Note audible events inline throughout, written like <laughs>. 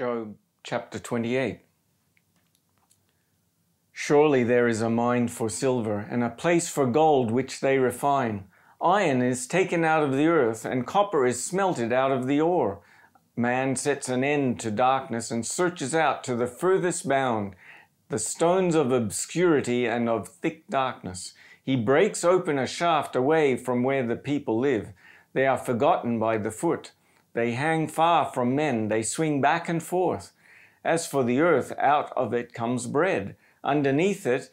Job chapter 28. Surely there is a mine for silver, and a place for gold which they refine. Iron is taken out of the earth, and copper is smelted out of the ore. Man sets an end to darkness and searches out to the furthest bound the stones of obscurity and of thick darkness. He breaks open a shaft away from where the people live. They are forgotten by the foot. They hang far from men, they swing back and forth. As for the earth, out of it comes bread. Underneath it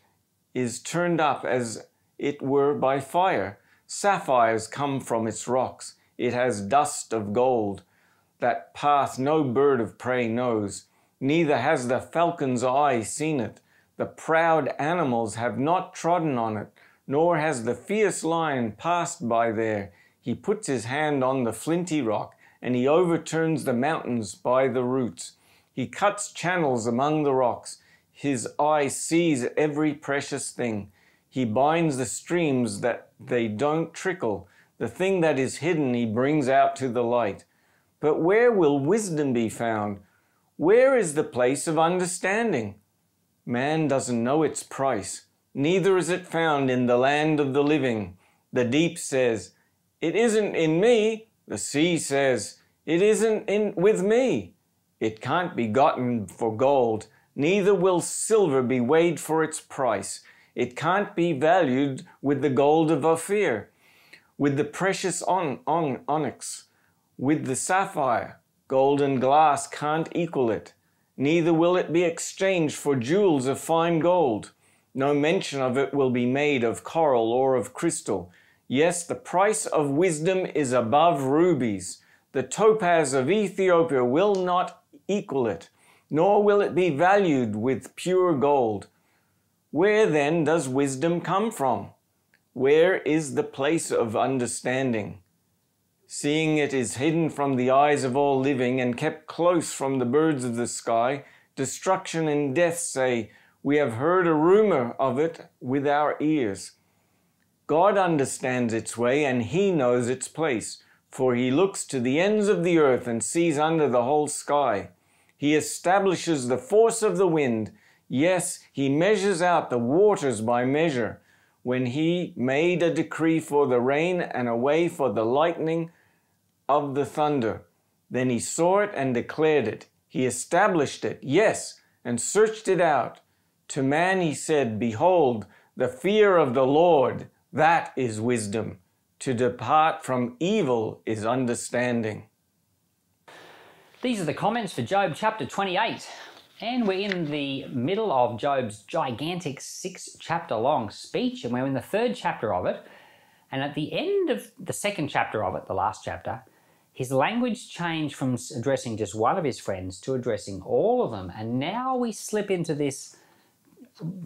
is turned up as it were by fire. Sapphires come from its rocks. It has dust of gold. That path no bird of prey knows, neither has the falcon's eye seen it. The proud animals have not trodden on it, nor has the fierce lion passed by there. He puts his hand on the flinty rock and he overturns the mountains by the roots. He cuts channels among the rocks. His eye sees every precious thing. He binds the streams that they don't trickle. The thing that is hidden he brings out to the light. But where will wisdom be found? Where is the place of understanding? Man doesn't know its price, neither is it found in the land of the living. The deep says, It isn't in me, the sea says, It isn't in with me. It can't be gotten for gold, neither will silver be weighed for its price. It can't be valued with the gold of Ophir, with the precious on, on, onyx, with the sapphire. Gold and glass can't equal it. Neither will it be exchanged for jewels of fine gold. No mention of it will be made of coral or of crystal. Yes, the price of wisdom is above rubies. The topaz of Ethiopia will not equal it, nor will it be valued with pure gold. Where then does wisdom come from? Where is the place of understanding? Seeing it is hidden from the eyes of all living and kept close from the birds of the sky, destruction and death say, We have heard a rumor of it with our ears. God understands its way and he knows its place, for he looks to the ends of the earth and sees under the whole sky. He establishes the force of the wind. Yes, he measures out the waters by measure. When he made a decree for the rain and a way for the lightning of the thunder, then he saw it and declared it. He established it, yes, and searched it out. To man he said, Behold, the fear of the Lord that is wisdom. To depart from evil is understanding. These are the comments for Job chapter 28. And we're in the middle of Job's gigantic six chapter long speech, and we're in the third chapter of it. And at the end of the second chapter of it, the last chapter, his language changed from addressing just one of his friends to addressing all of them. And now we slip into this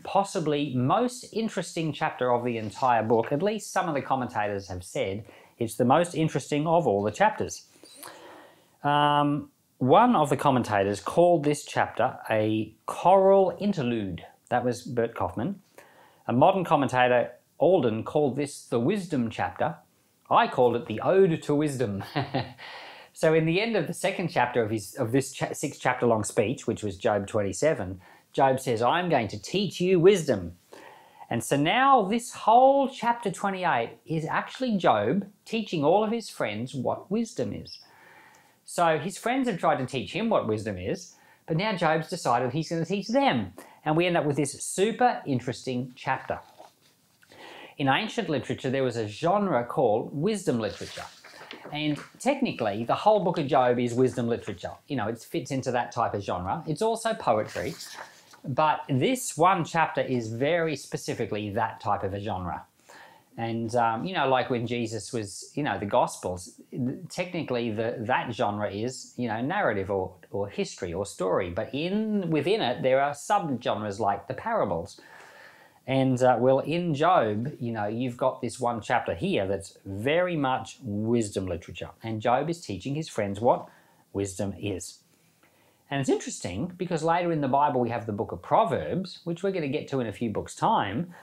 possibly most interesting chapter of the entire book. At least some of the commentators have said it's the most interesting of all the chapters. Um, one of the commentators called this chapter a choral interlude. That was Bert Kaufman. A modern commentator, Alden, called this the wisdom chapter. I called it the ode to wisdom. <laughs> so, in the end of the second chapter of his of this cha- six chapter long speech, which was Job 27, Job says, I'm going to teach you wisdom. And so now this whole chapter 28 is actually Job teaching all of his friends what wisdom is. So his friends have tried to teach him what wisdom is, but now Job's decided he's going to teach them. And we end up with this super interesting chapter. In ancient literature, there was a genre called wisdom literature. And technically, the whole book of Job is wisdom literature. You know, it fits into that type of genre. It's also poetry, but this one chapter is very specifically that type of a genre. And, um, you know, like when Jesus was, you know, the Gospels, technically the, that genre is, you know, narrative or, or history or story. But in within it, there are subgenres like the parables. And, uh, well, in Job, you know, you've got this one chapter here that's very much wisdom literature. And Job is teaching his friends what wisdom is. And it's interesting because later in the Bible we have the book of Proverbs, which we're going to get to in a few books' time,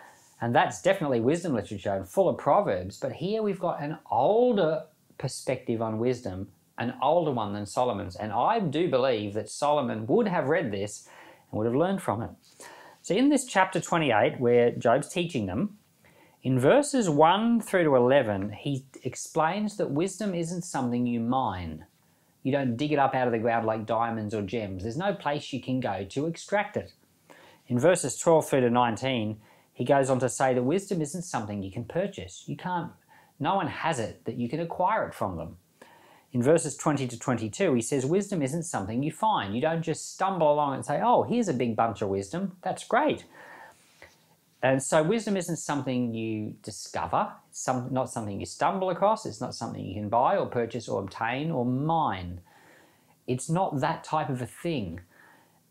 and that's definitely wisdom literature and full of Proverbs. But here we've got an older perspective on wisdom an older one than Solomon's. And I do believe that Solomon would have read this and would have learned from it. So, in this chapter 28, where Job's teaching them, in verses 1 through to 11, he explains that wisdom isn't something you mine. You don't dig it up out of the ground like diamonds or gems. There's no place you can go to extract it. In verses 12 through to 19, he goes on to say that wisdom isn't something you can purchase. You can't, no one has it that you can acquire it from them. In verses 20 to 22, he says, Wisdom isn't something you find. You don't just stumble along and say, Oh, here's a big bunch of wisdom. That's great. And so, wisdom isn't something you discover, it's some, not something you stumble across, it's not something you can buy or purchase or obtain or mine. It's not that type of a thing.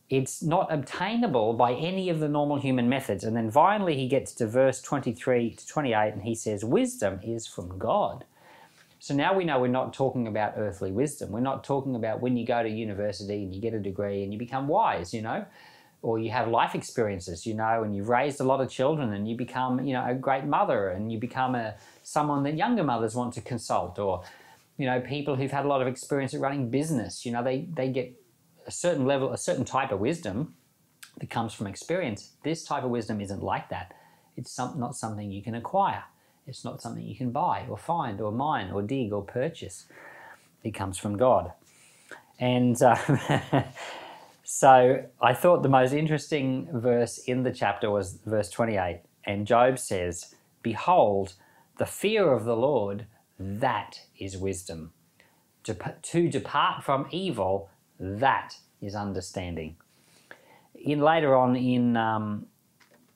It's not obtainable by any of the normal human methods. And then finally, he gets to verse 23 to 28 and he says, Wisdom is from God. So now we know we're not talking about earthly wisdom. We're not talking about when you go to university and you get a degree and you become wise, you know, or you have life experiences, you know, and you've raised a lot of children and you become, you know, a great mother and you become a someone that younger mothers want to consult or you know, people who've had a lot of experience at running business, you know, they, they get a certain level, a certain type of wisdom that comes from experience. This type of wisdom isn't like that. It's some, not something you can acquire. It's not something you can buy or find or mine or dig or purchase. It comes from God. And uh, <laughs> so I thought the most interesting verse in the chapter was verse 28. And Job says, Behold, the fear of the Lord, that is wisdom. To, to depart from evil, that is understanding. In later on in um,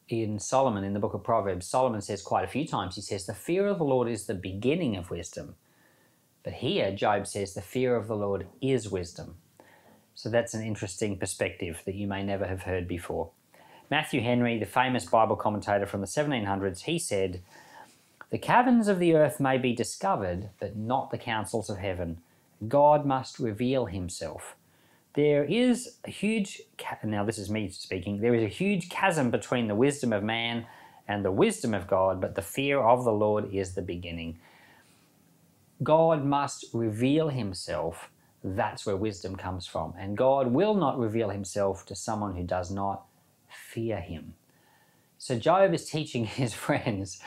in Solomon, in the book of Proverbs, Solomon says quite a few times, he says, The fear of the Lord is the beginning of wisdom. But here, Job says, The fear of the Lord is wisdom. So that's an interesting perspective that you may never have heard before. Matthew Henry, the famous Bible commentator from the 1700s, he said, The caverns of the earth may be discovered, but not the counsels of heaven. God must reveal himself there is a huge, now this is me speaking, there is a huge chasm between the wisdom of man and the wisdom of God, but the fear of the Lord is the beginning. God must reveal himself. That's where wisdom comes from. And God will not reveal himself to someone who does not fear him. So Job is teaching <laughs> his friends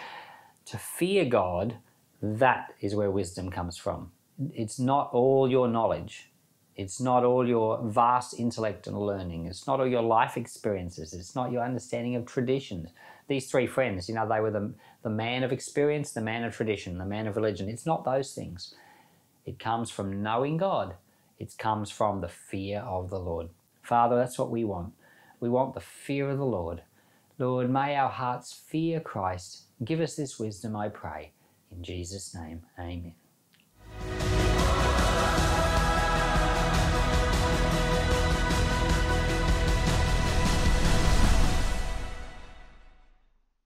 to fear God. That is where wisdom comes from. It's not all your knowledge. It's not all your vast intellect and learning. It's not all your life experiences. It's not your understanding of traditions. These three friends, you know, they were the, the man of experience, the man of tradition, the man of religion. It's not those things. It comes from knowing God, it comes from the fear of the Lord. Father, that's what we want. We want the fear of the Lord. Lord, may our hearts fear Christ. Give us this wisdom, I pray. In Jesus' name, amen.